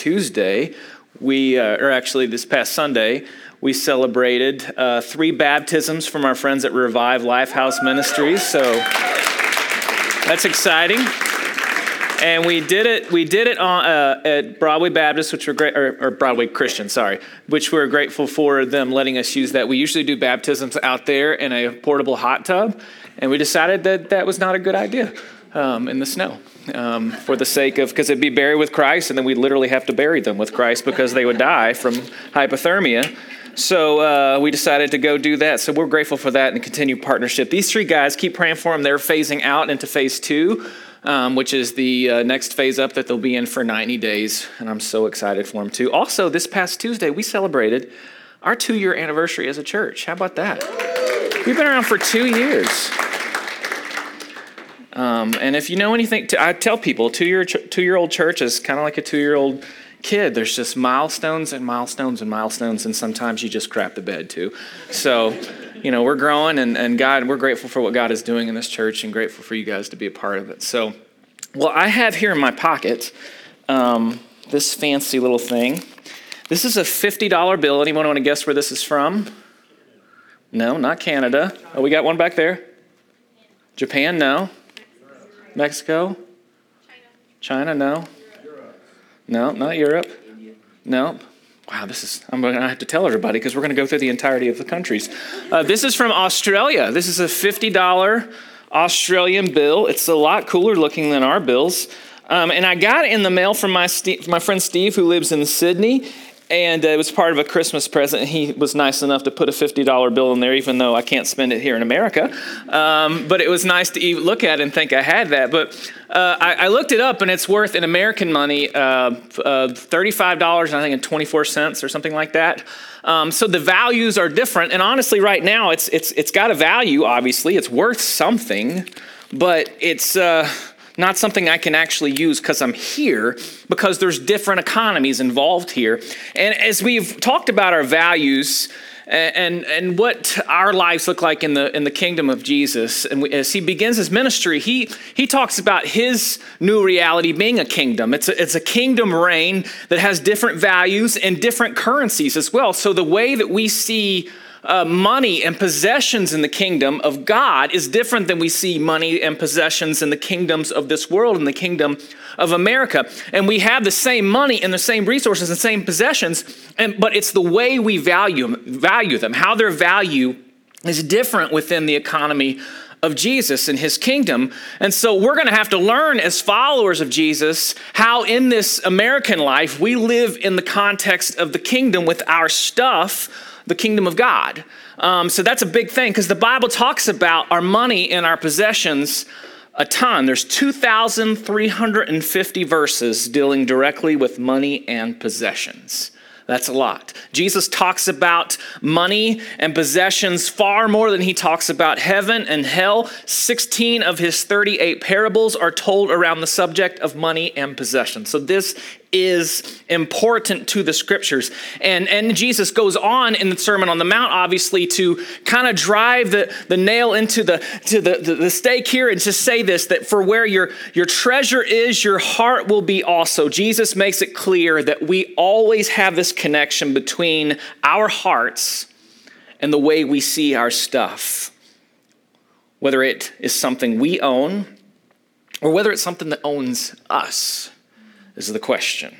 Tuesday, we, uh, or actually this past Sunday, we celebrated uh, three baptisms from our friends at Revive Lifehouse Ministries. So that's exciting. And we did it. We did it on, uh, at Broadway Baptist, which we're great, or, or, Broadway Christian, sorry, which we're grateful for them letting us use that. We usually do baptisms out there in a portable hot tub, and we decided that that was not a good idea um, in the snow um, for the sake of because it'd be buried with Christ, and then we'd literally have to bury them with Christ because they would die from hypothermia. So uh, we decided to go do that. So we're grateful for that and continue partnership. These three guys, keep praying for them. They're phasing out into phase two um, which is the uh, next phase up that they'll be in for 90 days. And I'm so excited for them too. Also, this past Tuesday, we celebrated our two year anniversary as a church. How about that? We've been around for two years. Um, and if you know anything, I tell people two year two year old church is kind of like a two year old kid. There's just milestones and milestones and milestones, and sometimes you just crap the bed too. So you know, we're growing and, and God, we're grateful for what God is doing in this church and grateful for you guys to be a part of it. So, well, I have here in my pocket um, this fancy little thing. This is a $50 bill. Anyone want to guess where this is from? No, not Canada. Oh, we got one back there. Japan, no. Mexico? China, no. No, not Europe. No. Wow, this is, I'm going to have to tell everybody because we're going to go through the entirety of the countries. Uh, this is from Australia. This is a $50 Australian bill. It's a lot cooler looking than our bills. Um, and I got it in the mail from my, Steve, my friend Steve, who lives in Sydney and uh, it was part of a Christmas present. He was nice enough to put a $50 bill in there, even though I can't spend it here in America. Um, but it was nice to look at and think I had that. But uh, I, I, looked it up, and it's worth in American money uh, uh $35, I think, and 24 cents or something like that. Um, so the values are different. And honestly, right now, it's, it's, it's got a value, obviously. It's worth something, but it's uh, not something I can actually use because I'm here, because there's different economies involved here. And as we've talked about our values, and, and what our lives look like in the, in the kingdom of Jesus. And we, as he begins his ministry, he, he talks about his new reality being a kingdom. It's a, it's a kingdom reign that has different values and different currencies as well. So the way that we see uh, money and possessions in the kingdom of God is different than we see money and possessions in the kingdoms of this world, in the kingdom of America. And we have the same money and the same resources and same possessions, and, but it's the way we value, value them, how their value is different within the economy of Jesus and his kingdom. And so we're going to have to learn as followers of Jesus how in this American life we live in the context of the kingdom with our stuff the kingdom of God. Um, so that's a big thing because the Bible talks about our money and our possessions a ton. There's 2,350 verses dealing directly with money and possessions. That's a lot. Jesus talks about money and possessions far more than he talks about heaven and hell. 16 of his 38 parables are told around the subject of money and possession. So, this is important to the scriptures. And, and Jesus goes on in the Sermon on the Mount, obviously, to kind of drive the, the nail into the, to the, the, the stake here and to say this that for where your, your treasure is, your heart will be also. Jesus makes it clear that we always have this connection between our hearts and the way we see our stuff. Whether it is something we own or whether it's something that owns us is the question.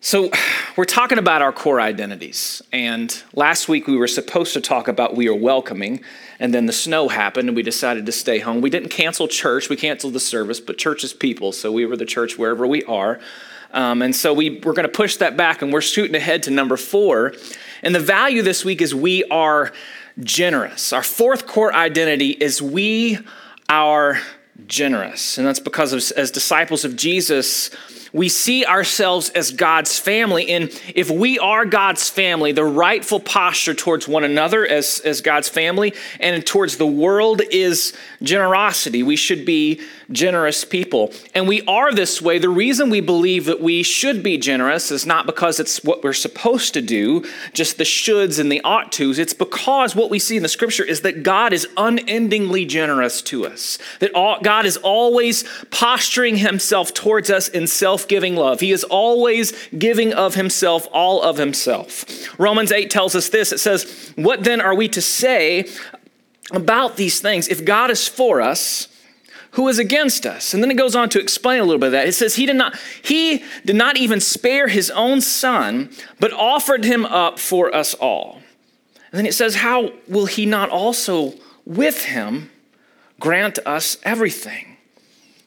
So, we're talking about our core identities. And last week we were supposed to talk about we are welcoming, and then the snow happened and we decided to stay home. We didn't cancel church, we canceled the service, but church is people, so we were the church wherever we are. Um, and so we, we're going to push that back, and we're shooting ahead to number four. And the value this week is we are generous. Our fourth core identity is we are generous. And that's because of, as disciples of Jesus, we see ourselves as God's family. And if we are God's family, the rightful posture towards one another as, as God's family and towards the world is generosity. We should be generous people. And we are this way. The reason we believe that we should be generous is not because it's what we're supposed to do, just the shoulds and the ought tos. It's because what we see in the scripture is that God is unendingly generous to us, that all, God is always posturing himself towards us in self self giving love. He is always giving of himself, all of himself. Romans 8 tells us this it says, What then are we to say about these things? If God is for us, who is against us? And then it goes on to explain a little bit of that. It says, He did not, he did not even spare his own son, but offered him up for us all. And then it says, How will he not also with him grant us everything?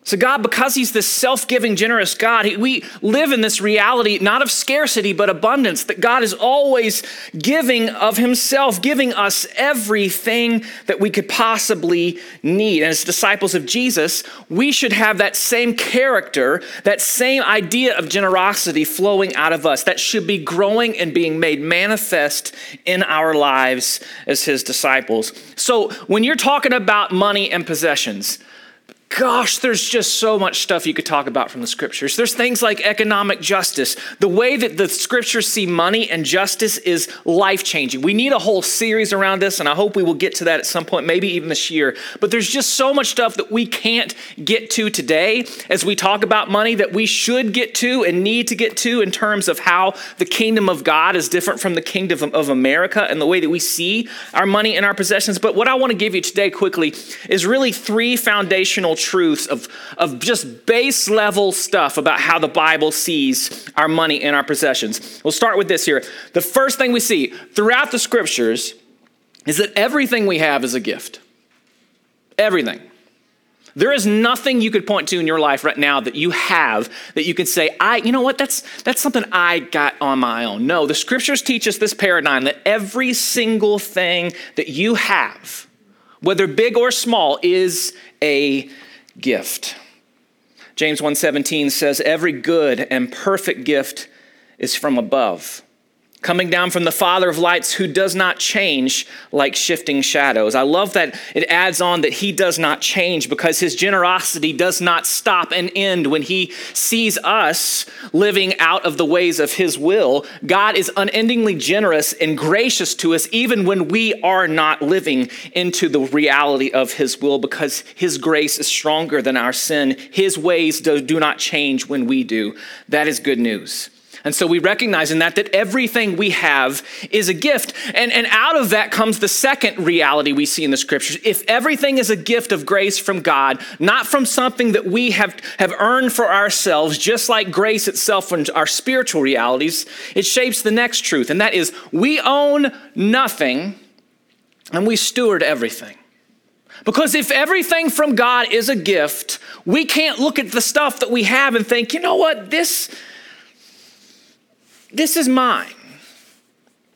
So, God, because He's this self giving, generous God, we live in this reality not of scarcity, but abundance, that God is always giving of Himself, giving us everything that we could possibly need. And as disciples of Jesus, we should have that same character, that same idea of generosity flowing out of us. That should be growing and being made manifest in our lives as His disciples. So, when you're talking about money and possessions, Gosh, there's just so much stuff you could talk about from the scriptures. There's things like economic justice. The way that the scriptures see money and justice is life changing. We need a whole series around this, and I hope we will get to that at some point, maybe even this year. But there's just so much stuff that we can't get to today as we talk about money that we should get to and need to get to in terms of how the kingdom of God is different from the kingdom of America and the way that we see our money and our possessions. But what I want to give you today quickly is really three foundational truths of, of just base level stuff about how the Bible sees our money and our possessions. We'll start with this here. The first thing we see throughout the scriptures is that everything we have is a gift. Everything. There is nothing you could point to in your life right now that you have that you can say, I, you know what, that's that's something I got on my own. No, the scriptures teach us this paradigm that every single thing that you have, whether big or small, is a gift. James 1:17 says every good and perfect gift is from above coming down from the Father of lights who does not change like shifting shadows. I love that it adds on that he does not change because his generosity does not stop and end when he sees us living out of the ways of his will. God is unendingly generous and gracious to us even when we are not living into the reality of his will because his grace is stronger than our sin. His ways do, do not change when we do. That is good news. And so we recognize in that that everything we have is a gift. And, and out of that comes the second reality we see in the scriptures. If everything is a gift of grace from God, not from something that we have, have earned for ourselves, just like grace itself and our spiritual realities, it shapes the next truth. And that is we own nothing and we steward everything. Because if everything from God is a gift, we can't look at the stuff that we have and think, you know what, this this is mine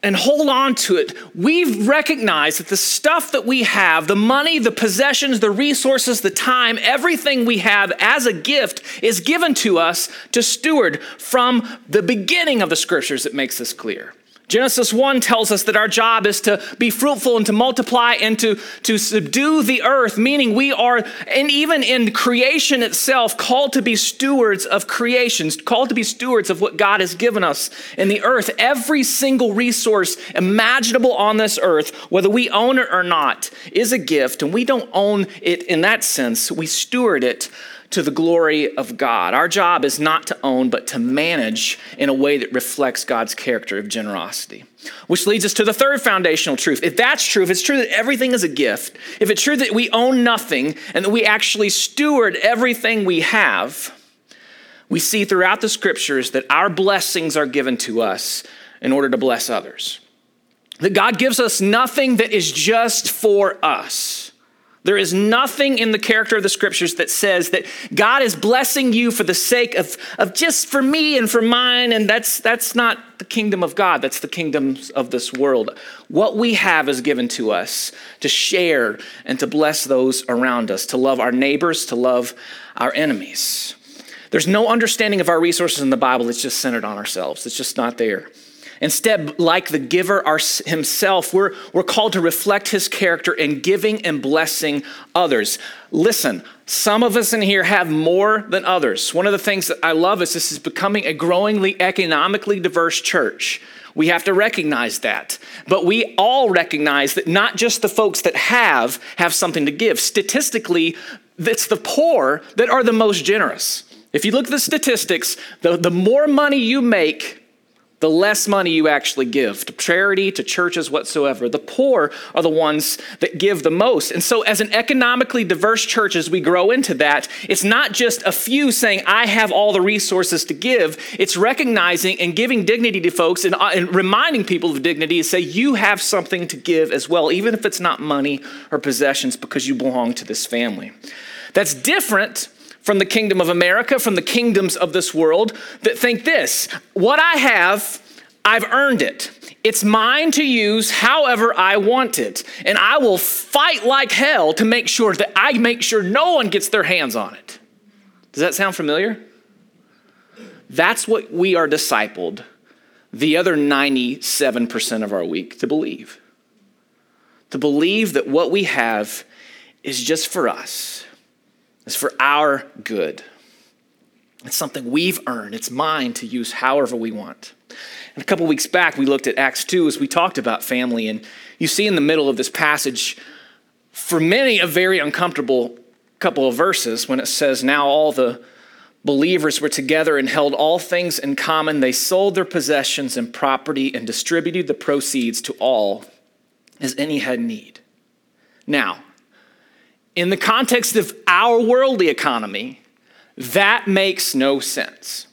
and hold on to it. We've recognized that the stuff that we have, the money, the possessions, the resources, the time, everything we have as a gift is given to us to steward from the beginning of the scriptures that makes this clear. Genesis 1 tells us that our job is to be fruitful and to multiply and to, to subdue the earth, meaning we are, and even in creation itself, called to be stewards of creations, called to be stewards of what God has given us in the earth. Every single resource imaginable on this earth, whether we own it or not, is a gift, and we don't own it in that sense. We steward it to the glory of God. Our job is not to own, but to manage in a way that reflects God's character of generosity. Which leads us to the third foundational truth. If that's true, if it's true that everything is a gift, if it's true that we own nothing and that we actually steward everything we have, we see throughout the scriptures that our blessings are given to us in order to bless others. That God gives us nothing that is just for us. There is nothing in the character of the scriptures that says that God is blessing you for the sake of, of just for me and for mine, and that's, that's not the kingdom of God. That's the kingdoms of this world. What we have is given to us to share and to bless those around us, to love our neighbors, to love our enemies. There's no understanding of our resources in the Bible that's just centered on ourselves, it's just not there. Instead, like the giver himself, we're, we're called to reflect his character in giving and blessing others. Listen, some of us in here have more than others. One of the things that I love is this is becoming a growingly economically diverse church. We have to recognize that. But we all recognize that not just the folks that have have something to give. Statistically, it's the poor that are the most generous. If you look at the statistics, the, the more money you make, the less money you actually give to charity, to churches, whatsoever. The poor are the ones that give the most. And so, as an economically diverse church, as we grow into that, it's not just a few saying, I have all the resources to give. It's recognizing and giving dignity to folks and, uh, and reminding people of dignity to say, you have something to give as well, even if it's not money or possessions, because you belong to this family. That's different from the kingdom of America, from the kingdoms of this world that think this what I have, I've earned it. It's mine to use however I want it. And I will fight like hell to make sure that I make sure no one gets their hands on it. Does that sound familiar? That's what we are discipled the other 97% of our week to believe. To believe that what we have is just for us it's for our good. It's something we've earned. It's mine to use however we want. And a couple weeks back, we looked at Acts 2 as we talked about family. And you see in the middle of this passage, for many, a very uncomfortable couple of verses when it says, Now all the believers were together and held all things in common. They sold their possessions and property and distributed the proceeds to all as any had need. Now, in the context of our worldly economy, that makes no sense.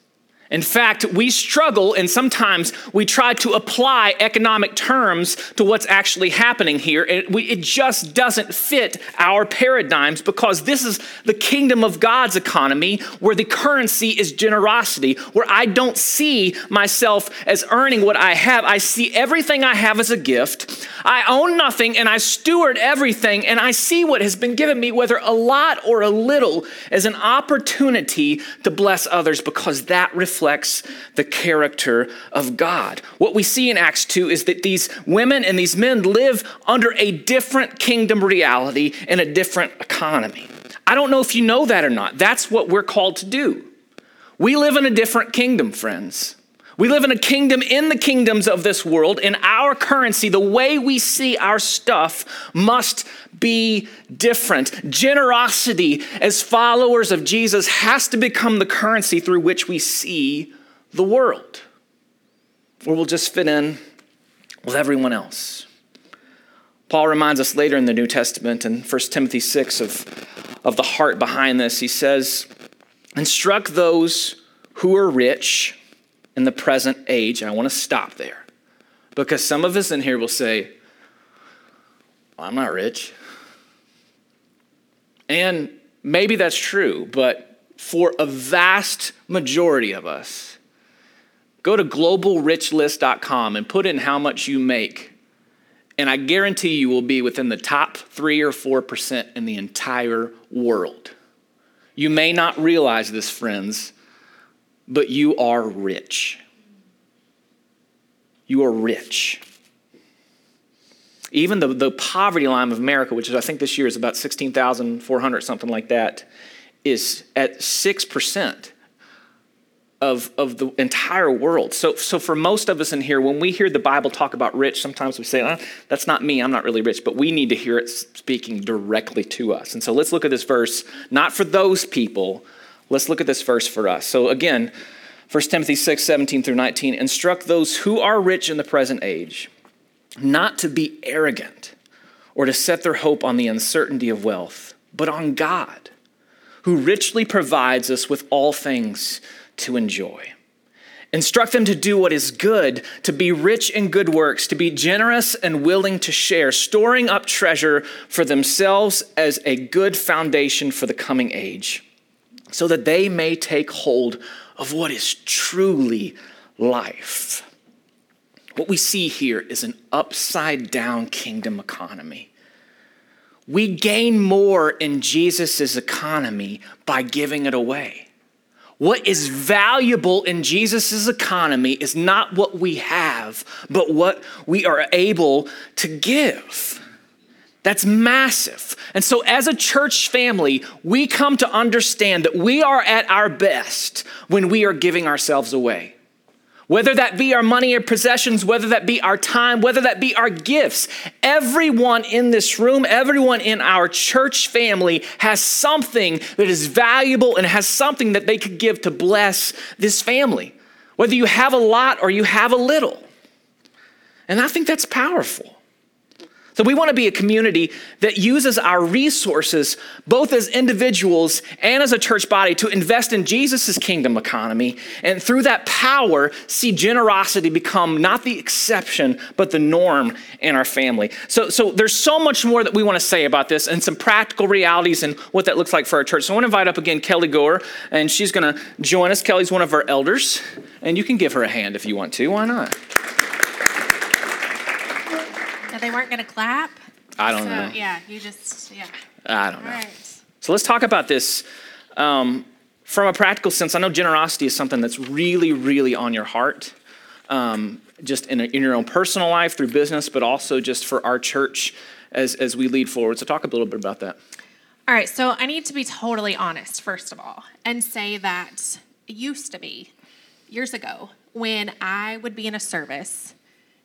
In fact, we struggle and sometimes we try to apply economic terms to what's actually happening here. It, we, it, just doesn't fit our paradigms because this is the kingdom of God's economy where the currency is generosity, where I don't see myself as earning what I have. I see everything I have as a gift. I own nothing and I steward everything, and I see what has been given me, whether a lot or a little, as an opportunity to bless others because that reflects reflects the character of God. What we see in Acts 2 is that these women and these men live under a different kingdom reality and a different economy. I don't know if you know that or not. That's what we're called to do. We live in a different kingdom, friends. We live in a kingdom in the kingdoms of this world, and our currency, the way we see our stuff, must be different. Generosity, as followers of Jesus, has to become the currency through which we see the world, or we'll just fit in with everyone else. Paul reminds us later in the New Testament in 1 Timothy 6 of, of the heart behind this. He says, Instruct those who are rich in the present age. I want to stop there because some of us in here will say, well, I'm not rich. And maybe that's true, but for a vast majority of us, go to globalrichlist.com and put in how much you make. And I guarantee you will be within the top three or 4% in the entire world. You may not realize this, friends, but you are rich. You are rich. Even the, the poverty line of America, which is, I think this year is about 16,400, something like that, is at 6% of, of the entire world. So, so for most of us in here, when we hear the Bible talk about rich, sometimes we say, oh, that's not me, I'm not really rich, but we need to hear it speaking directly to us. And so let's look at this verse, not for those people, Let's look at this verse for us. So again, 1 Timothy 6, 17 through 19, instruct those who are rich in the present age not to be arrogant or to set their hope on the uncertainty of wealth, but on God, who richly provides us with all things to enjoy. Instruct them to do what is good, to be rich in good works, to be generous and willing to share, storing up treasure for themselves as a good foundation for the coming age so that they may take hold of what is truly life. What we see here is an upside down kingdom economy. We gain more in Jesus' economy by giving it away. What is valuable in Jesus' economy is not what we have, but what we are able to give. That's massive. And so, as a church family, we come to understand that we are at our best when we are giving ourselves away. whether that be our money or possessions, whether that be our time, whether that be our gifts. Everyone in this room, everyone in our church family has something that is valuable and has something that they could give to bless this family, whether you have a lot or you have a little. And I think that's powerful. So we want to be a community that uses our resources, both as individuals and as a church body, to invest in Jesus' kingdom economy. And through that power, see generosity become not the exception, but the norm in our family. So, so there's so much more that we want to say about this and some practical realities and what that looks like for our church. So I want to invite up again Kelly Gore, and she's going to join us. Kelly's one of our elders, and you can give her a hand if you want to. Why not? They weren't going to clap. I don't so, know. Yeah, you just, yeah. I don't know. All right. So let's talk about this um, from a practical sense. I know generosity is something that's really, really on your heart, um, just in, a, in your own personal life, through business, but also just for our church as, as we lead forward. So talk a little bit about that. All right, so I need to be totally honest, first of all, and say that it used to be years ago when I would be in a service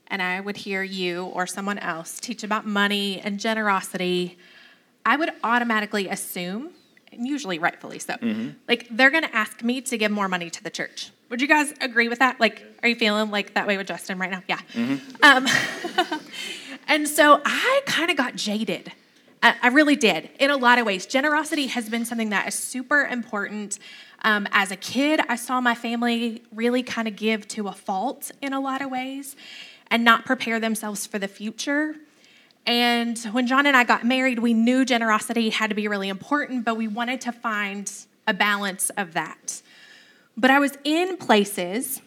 and I would hear you or someone else teach about money and generosity, I would automatically assume, and usually rightfully so, mm-hmm. like they're going to ask me to give more money to the church. Would you guys agree with that? Like, are you feeling like that way with Justin right now? Yeah. Mm-hmm. Um, and so I kind of got jaded. I really did in a lot of ways. Generosity has been something that is super important. Um, as a kid, I saw my family really kind of give to a fault in a lot of ways and not prepare themselves for the future. And when John and I got married, we knew generosity had to be really important, but we wanted to find a balance of that. But I was in places,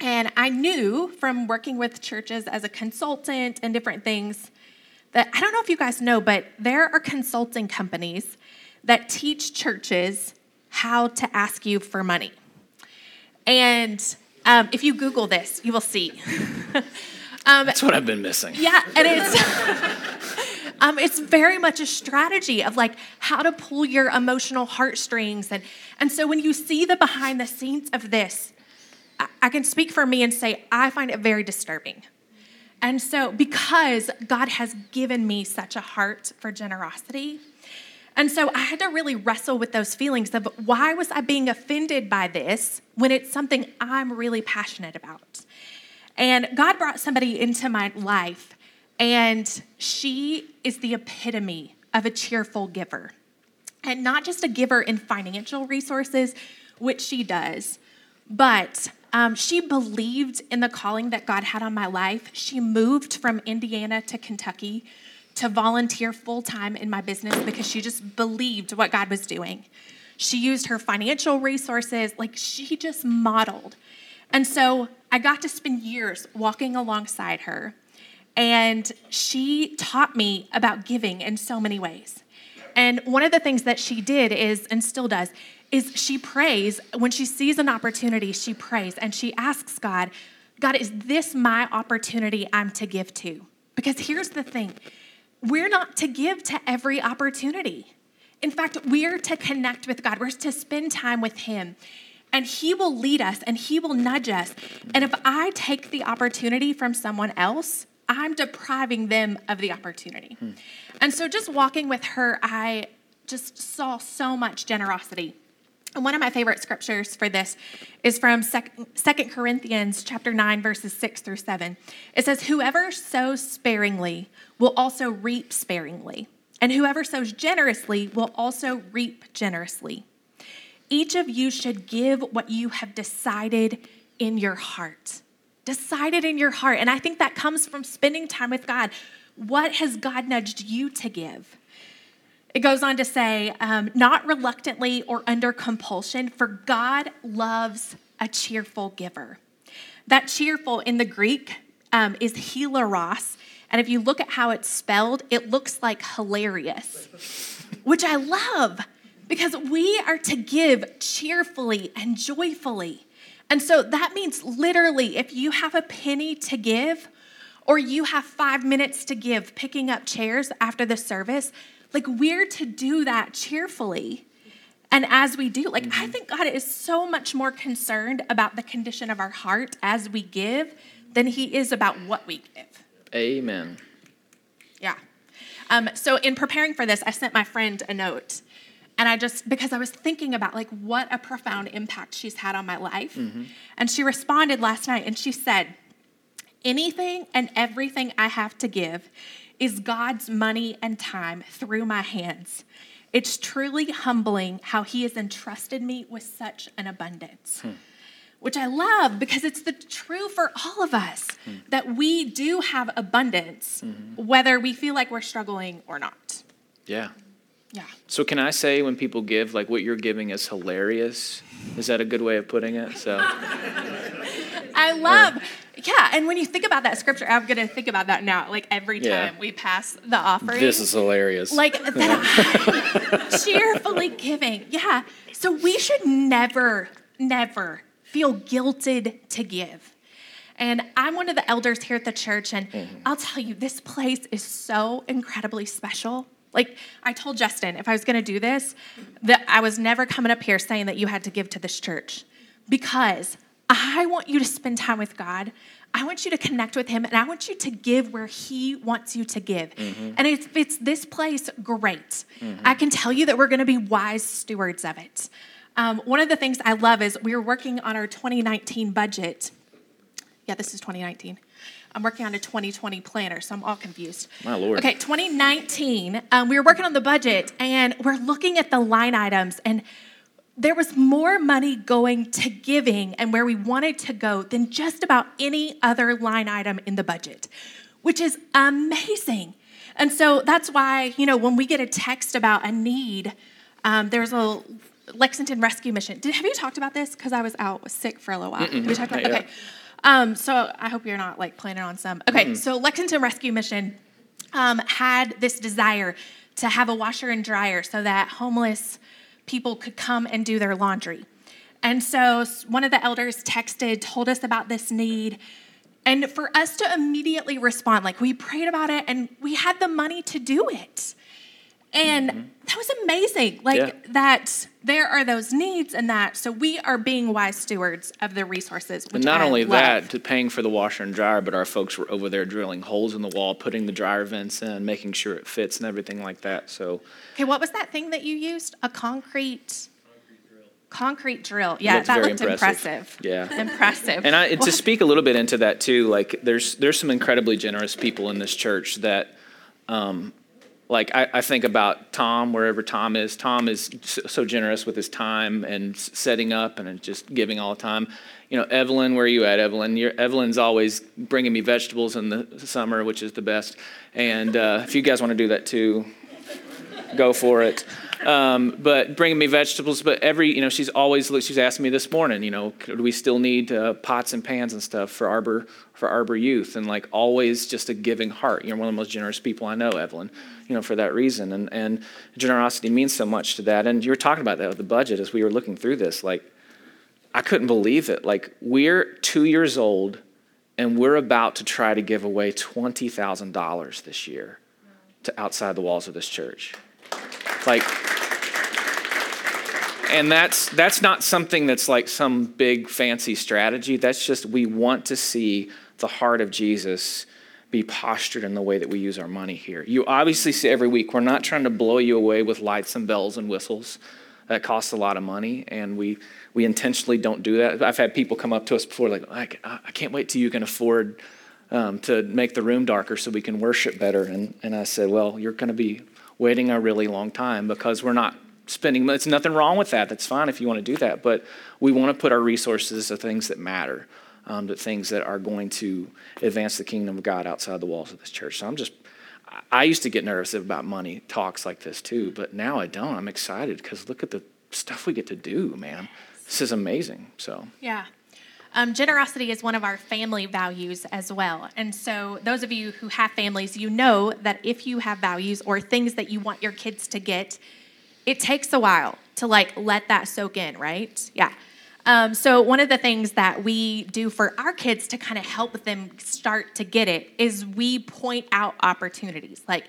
and I knew from working with churches as a consultant and different things that I don't know if you guys know, but there are consulting companies that teach churches how to ask you for money. And um, if you Google this, you will see. um, That's what I've been missing. Yeah, and it's um, it's very much a strategy of like how to pull your emotional heartstrings, and and so when you see the behind the scenes of this, I, I can speak for me and say I find it very disturbing. And so, because God has given me such a heart for generosity, and so I had to really wrestle with those feelings of why was I being offended by this when it's something I'm really passionate about. And God brought somebody into my life, and she is the epitome of a cheerful giver. And not just a giver in financial resources, which she does, but um, she believed in the calling that God had on my life. She moved from Indiana to Kentucky to volunteer full time in my business because she just believed what God was doing. She used her financial resources, like she just modeled. And so I got to spend years walking alongside her, and she taught me about giving in so many ways. And one of the things that she did is, and still does, is she prays. When she sees an opportunity, she prays and she asks God, God, is this my opportunity I'm to give to? Because here's the thing we're not to give to every opportunity. In fact, we're to connect with God, we're to spend time with Him. And He will lead us and He will nudge us. And if I take the opportunity from someone else, I'm depriving them of the opportunity. Hmm. And so, just walking with her, I just saw so much generosity. And one of my favorite scriptures for this is from Second Corinthians chapter 9 verses 6 through 7. It says whoever sows sparingly will also reap sparingly, and whoever sows generously will also reap generously. Each of you should give what you have decided in your heart. Decided in your heart. And I think that comes from spending time with God. What has God nudged you to give? It goes on to say, um, not reluctantly or under compulsion, for God loves a cheerful giver. That cheerful in the Greek um, is hilaros. And if you look at how it's spelled, it looks like hilarious, which I love because we are to give cheerfully and joyfully. And so that means literally, if you have a penny to give, or you have five minutes to give picking up chairs after the service, like we're to do that cheerfully. And as we do, like, I think God is so much more concerned about the condition of our heart as we give than he is about what we give. Amen. Yeah. Um, so in preparing for this, I sent my friend a note. And I just, because I was thinking about like what a profound impact she's had on my life. And she responded last night and she said, Anything and everything I have to give is God's money and time through my hands. It's truly humbling how He has entrusted me with such an abundance. Hmm. Which I love because it's the true for all of us hmm. that we do have abundance, hmm. whether we feel like we're struggling or not. Yeah. Yeah. So can I say when people give, like what you're giving is hilarious? Is that a good way of putting it? So I love, yeah. And when you think about that scripture, I'm going to think about that now, like every time Yeah. we pass the offering. this is hilarious. like that cheerfully giving. Yeah. So we should never, never feel guilted to give. And I'm one of the elders here at the church, and mm-hmm. I'll tell you, this place is so incredibly special. Like I told Justin, if I was going to do this, that I was never coming up here saying that you had to give to this church because I want you to spend time with God. I want you to connect with Him, and I want you to give where He wants you to give. And if it's this place, great. I can tell you that we're going to be wise stewards of it. Um, one of the things I love is we were working on our 2019 budget. Yeah, this is 2019. I'm working on a 2020 planner, so I'm all confused. My Lord. Okay, 2019, um, we were working on the budget and we're looking at the line items, and there was more money going to giving and where we wanted to go than just about any other line item in the budget, which is amazing. And so that's why, you know, when we get a text about a need, um, there's a Lexington Rescue Mission. Did, have you talked about this? Because I was out sick for a little while. Have you talked about. Okay. Um, so I hope you're not like planning on some. Okay, so Lexington Rescue Mission um, had this desire to have a washer and dryer so that homeless people could come and do their laundry. And so one of the elders texted, told us about this need. And for us to immediately respond, like we prayed about it and we had the money to do it. And that was amazing. Like Yeah. that there are those needs and that. So we are being wise stewards of the resources. Which And not I only love. that, to paying for the washer and dryer, but our folks were over there drilling holes in the wall, putting the dryer vents in, making sure it fits and everything like that. So Okay, what was that thing that you used? A concrete concrete drill. Yeah, Looked that very looked impressive. impressive. Yeah. Impressive. And I, to speak a little bit into that too, like there's there's some incredibly generous people in this church that, um, like I, I think about Tom wherever Tom is. Tom is so, generous with his time and setting up and just giving all the time. You know, Evelyn, where are you at, Evelyn? You're, Evelyn's always bringing me vegetables in the summer, which is the best. And uh, if you guys want to do that too, go for it. Um, but bringing me vegetables. But every, you know, she's always she's asking me this morning, you know, do we still need uh, pots and pans and stuff for Arbor for Arbor Youth? And like always, just a giving heart. You're one of the most generous people I know, Evelyn. You know, for that reason, and and generosity means so much to that. And you were talking about that with the budget as we were looking through this. Like, I couldn't believe it. Like we're two years old, and we're about to try to give away twenty thousand dollars this year to outside the walls of this church. Like, and that's that's not something that's like some big fancy strategy. That's just we want to see the heart of Jesus be postured in the way that we use our money here. You obviously see every week. We're not trying to blow you away with lights and bells and whistles. That costs a lot of money, and we we intentionally don't do that. I've had people come up to us before, like, I, I can't wait till you can afford um, to make the room darker so we can worship better. And and I said, well, you're going to be waiting a really long time because we're not spending. It's nothing wrong with that. That's fine if you want to do that, but we want to put our resources to things that matter, um, to things that are going to advance the kingdom of God outside the walls of this church. So I'm just. I- used to get nervous about money talks like this too, but now I don't. I'm excited because look at the stuff we get to do, man. This is amazing. So Yeah. Um, generosity is one of our family values as well. And so, those of you who have families, you know that if you have values or things that you want your kids to get, it takes a while to like let that soak in, right? Yeah. Um, so, one of the things that we do for our kids to kind of help them start to get it is we point out opportunities. Like,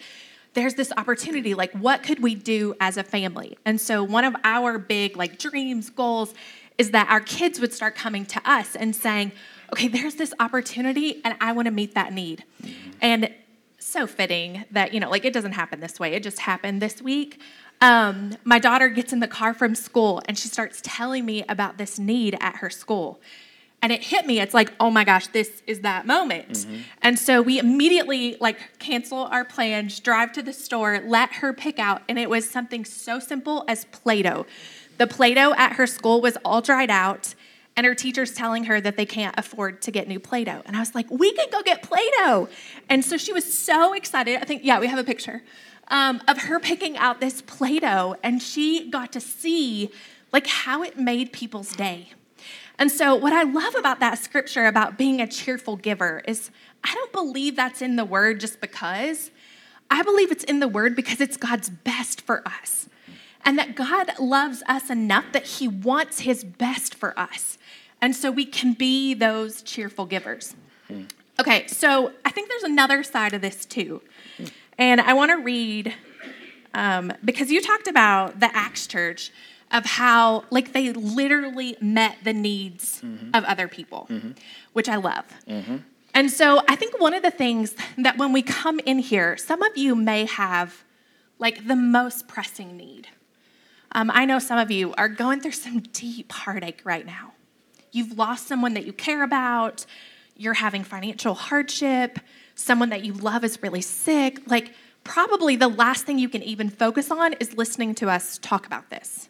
there's this opportunity like what could we do as a family? And so one of our big like dreams goals is that our kids would start coming to us and saying okay there's this opportunity and i want to meet that need. And so fitting that you know like it doesn't happen this way. It just happened this week um, my daughter gets in the car from school and she starts telling me about this need at her school. And it hit me it's like oh my gosh this is that moment. Mm-hmm. and so we immediately like cancel our plans drive to the store let her pick out and it was something so simple as play-doh. The play-doh at her school was all dried out and her teacher's telling her that they can't afford to get new play-doh. And i was like we can go get play-doh. And so she was so excited. I think yeah we have a picture um, of her picking out this play-doh and she got to see like how it made people's day and so, what I love about that scripture about being a cheerful giver is I don't believe that's in the word just because. I believe it's in the word because it's God's best for us. And that God loves us enough that he wants his best for us. And so we can be those cheerful givers. Okay, so I think there's another side of this too. And I want to read, um, because you talked about the Acts Church of how like they literally met the needs mm-hmm. of other people, mm-hmm. which I love. Mm-hmm. And so I think one of the things that when we come in here, some of you may have like the most pressing need. Um, I know some of you are going through some deep heartache right now. You've lost someone that you care about, you're having financial hardship, someone that you love is really sick. Like, probably the last thing you can even focus on is listening to us talk about this.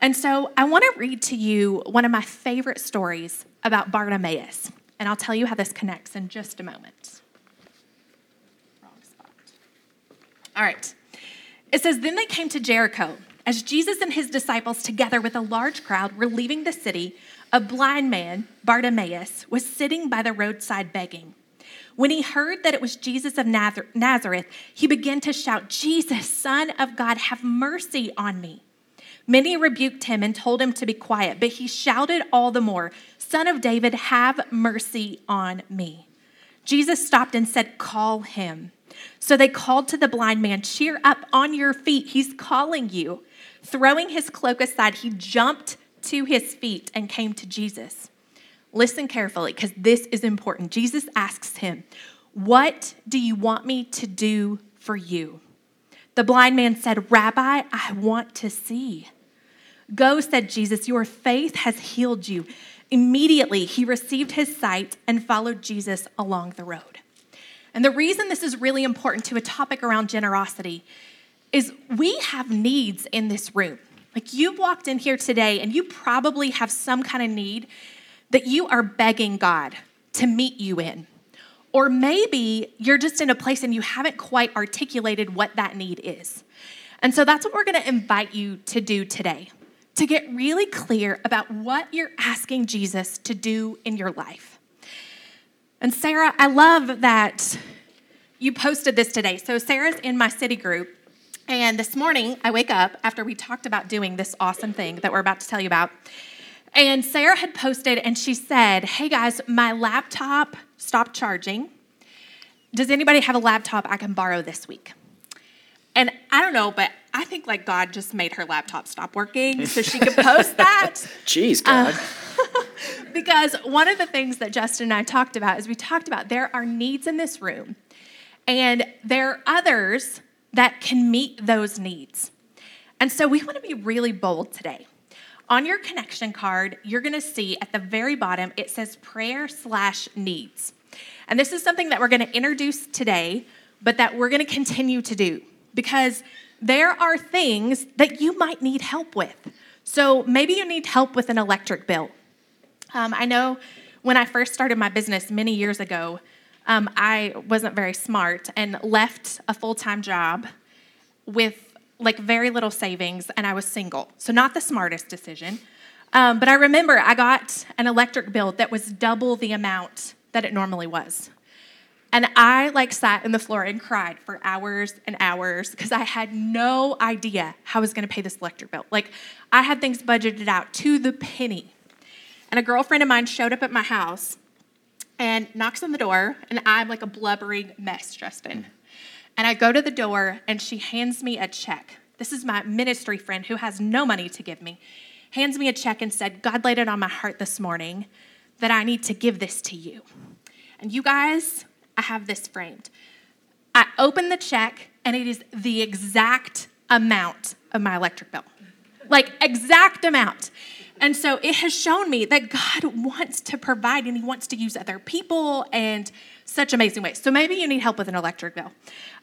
And so I want to read to you one of my favorite stories about Bartimaeus. And I'll tell you how this connects in just a moment. Wrong spot. All right. It says, Then they came to Jericho. As Jesus and his disciples, together with a large crowd, were leaving the city, a blind man, Bartimaeus, was sitting by the roadside begging. When he heard that it was Jesus of Nazareth, he began to shout, Jesus, Son of God, have mercy on me. Many rebuked him and told him to be quiet, but he shouted all the more, Son of David, have mercy on me. Jesus stopped and said, Call him. So they called to the blind man, Cheer up on your feet, he's calling you. Throwing his cloak aside, he jumped to his feet and came to Jesus. Listen carefully, because this is important. Jesus asks him, What do you want me to do for you? The blind man said, Rabbi, I want to see. Go, said Jesus, your faith has healed you. Immediately, he received his sight and followed Jesus along the road. And the reason this is really important to a topic around generosity is we have needs in this room. Like you've walked in here today and you probably have some kind of need that you are begging God to meet you in. Or maybe you're just in a place and you haven't quite articulated what that need is. And so that's what we're going to invite you to do today to get really clear about what you're asking Jesus to do in your life. And Sarah, I love that you posted this today. So, Sarah's in my city group. And this morning, I wake up after we talked about doing this awesome thing that we're about to tell you about. And Sarah had posted and she said, Hey guys, my laptop stopped charging. Does anybody have a laptop I can borrow this week? And I don't know, but I think like God just made her laptop stop working so she could post that. Jeez, God. Uh, because one of the things that Justin and I talked about is we talked about there are needs in this room, and there are others that can meet those needs. And so we want to be really bold today. On your connection card, you're going to see at the very bottom, it says prayer slash needs. And this is something that we're going to introduce today, but that we're going to continue to do because there are things that you might need help with. So maybe you need help with an electric bill. Um, I know when I first started my business many years ago, um, I wasn't very smart and left a full time job with like very little savings, and I was single. So, not the smartest decision. Um, but I remember I got an electric bill that was double the amount that it normally was. And I like sat in the floor and cried for hours and hours because I had no idea how I was going to pay this electric bill. Like I had things budgeted out to the penny. And a girlfriend of mine showed up at my house and knocks on the door, and I'm like a blubbering mess, Justin. And I go to the door, and she hands me a check. This is my ministry friend who has no money to give me. Hands me a check and said, God laid it on my heart this morning that I need to give this to you. And you guys, I have this framed. I open the check, and it is the exact amount of my electric bill. Like, exact amount. And so it has shown me that God wants to provide and He wants to use other people and such amazing ways. So maybe you need help with an electric bill.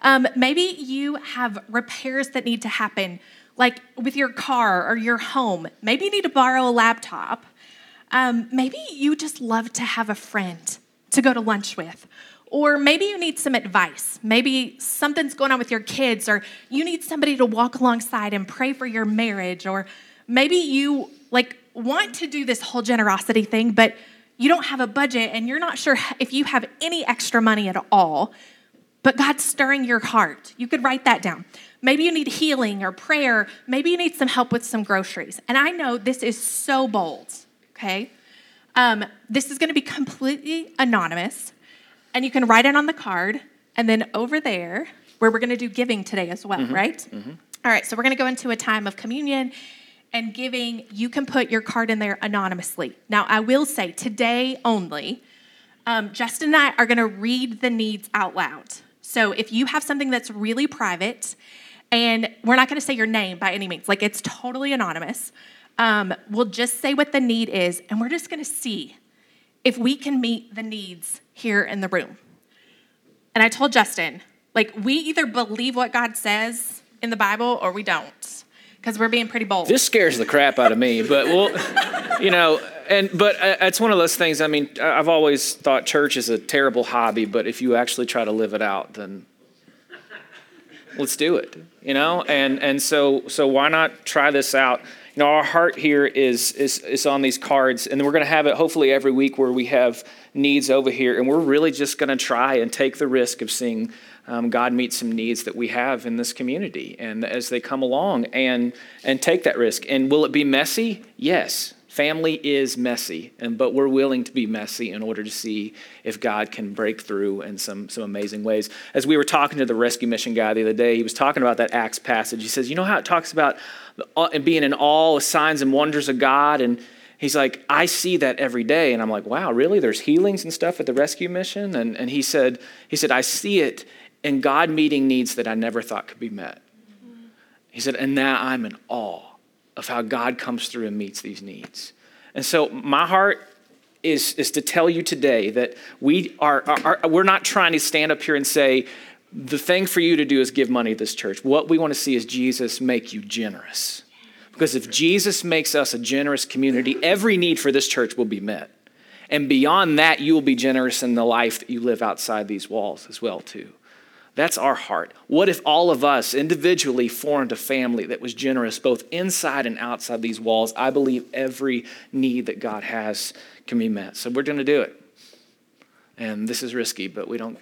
Um, maybe you have repairs that need to happen, like with your car or your home. Maybe you need to borrow a laptop. Um, maybe you just love to have a friend to go to lunch with. Or maybe you need some advice. Maybe something's going on with your kids, or you need somebody to walk alongside and pray for your marriage. Or maybe you like want to do this whole generosity thing, but you don't have a budget and you're not sure if you have any extra money at all, but God's stirring your heart. You could write that down. Maybe you need healing or prayer. Maybe you need some help with some groceries. And I know this is so bold, okay? Um, this is gonna be completely anonymous, and you can write it on the card. And then over there, where we're gonna do giving today as well, mm-hmm. right? Mm-hmm. All right, so we're gonna go into a time of communion and giving, you can put your card in there anonymously. Now, I will say today only, um, Justin and I are going to read the needs out loud. So if you have something that's really private, and we're not going to say your name by any means, like it's totally anonymous, um, we'll just say what the need is, and we're just going to see if we can meet the needs here in the room. And I told Justin, like, we either believe what God says in the Bible or we don't because we're being pretty bold. This scares the crap out of me, but we'll, you know, and but uh, it's one of those things. I mean, I've always thought church is a terrible hobby, but if you actually try to live it out, then let's do it. You know, and and so so why not try this out? You know, our heart here is is is on these cards, and we're going to have it hopefully every week where we have needs over here, and we're really just going to try and take the risk of seeing um, God meet some needs that we have in this community and as they come along and, and take that risk. And will it be messy? Yes. Family is messy, and, but we're willing to be messy in order to see if God can break through in some, some amazing ways. As we were talking to the rescue mission guy the other day, he was talking about that Acts passage. He says, You know how it talks about being in awe of signs and wonders of God? And he's like, I see that every day. And I'm like, wow, really? There's healings and stuff at the rescue mission? And, and he said, he said, I see it and God meeting needs that I never thought could be met. He said, and now I'm in awe of how God comes through and meets these needs. And so my heart is, is to tell you today that we are, are, are, we're not trying to stand up here and say, the thing for you to do is give money to this church. What we want to see is Jesus make you generous. Because if Jesus makes us a generous community, every need for this church will be met. And beyond that, you will be generous in the life that you live outside these walls as well, too. That's our heart. What if all of us individually formed a family that was generous both inside and outside these walls? I believe every need that God has can be met. So we're going to do it. And this is risky, but we don't,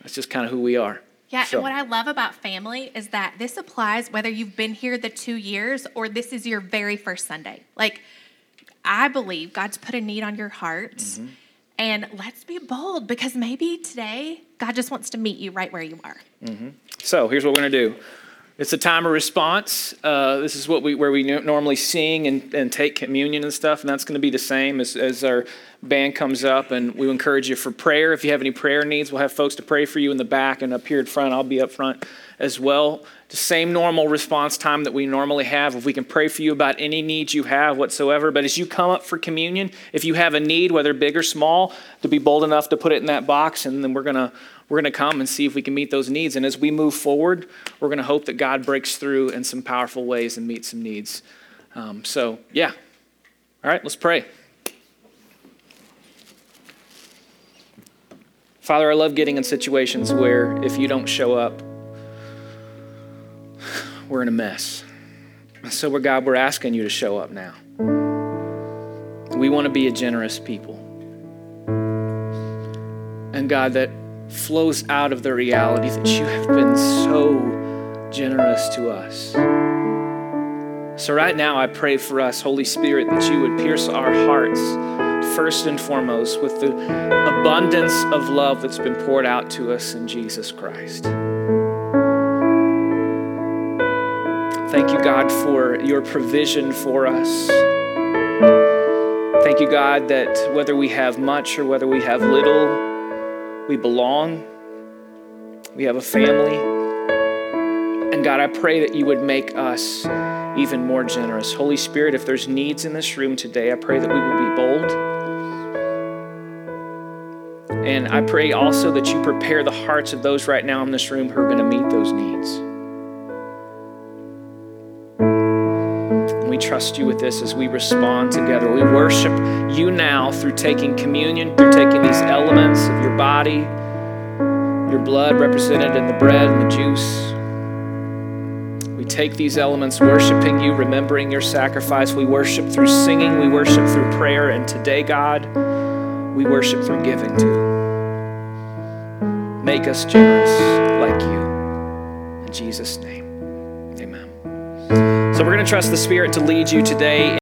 that's just kind of who we are. Yeah, so. and what I love about family is that this applies whether you've been here the two years or this is your very first Sunday. Like, I believe God's put a need on your heart. Mm-hmm and let's be bold because maybe today God just wants to meet you right where you are. Mm-hmm. So here's what we're going to do. It's a time of response. Uh, this is what we where we normally sing and, and take communion and stuff, and that's going to be the same as, as our band comes up. And we encourage you for prayer. If you have any prayer needs, we'll have folks to pray for you in the back and up here in front. I'll be up front as well. The same normal response time that we normally have. If we can pray for you about any needs you have whatsoever. But as you come up for communion, if you have a need, whether big or small, to be bold enough to put it in that box, and then we're gonna we're gonna come and see if we can meet those needs. And as we move forward, we're gonna hope that God breaks through in some powerful ways and meets some needs. Um, so yeah. All right, let's pray. Father, I love getting in situations where if you don't show up, we're in a mess. So, we're, God, we're asking you to show up now. We want to be a generous people. And God, that flows out of the reality that you have been so generous to us. So, right now, I pray for us, Holy Spirit, that you would pierce our hearts first and foremost with the abundance of love that's been poured out to us in Jesus Christ. Thank you, God, for your provision for us. Thank you, God, that whether we have much or whether we have little, we belong. We have a family. And God, I pray that you would make us even more generous. Holy Spirit, if there's needs in this room today, I pray that we would be bold. And I pray also that you prepare the hearts of those right now in this room who are going to meet those needs. Trust you with this as we respond together. We worship you now through taking communion, through taking these elements of your body, your blood represented in the bread and the juice. We take these elements, worshiping you, remembering your sacrifice. We worship through singing, we worship through prayer, and today, God, we worship through giving too. Make us generous like you. In Jesus' name. So we're going to trust the Spirit to lead you today.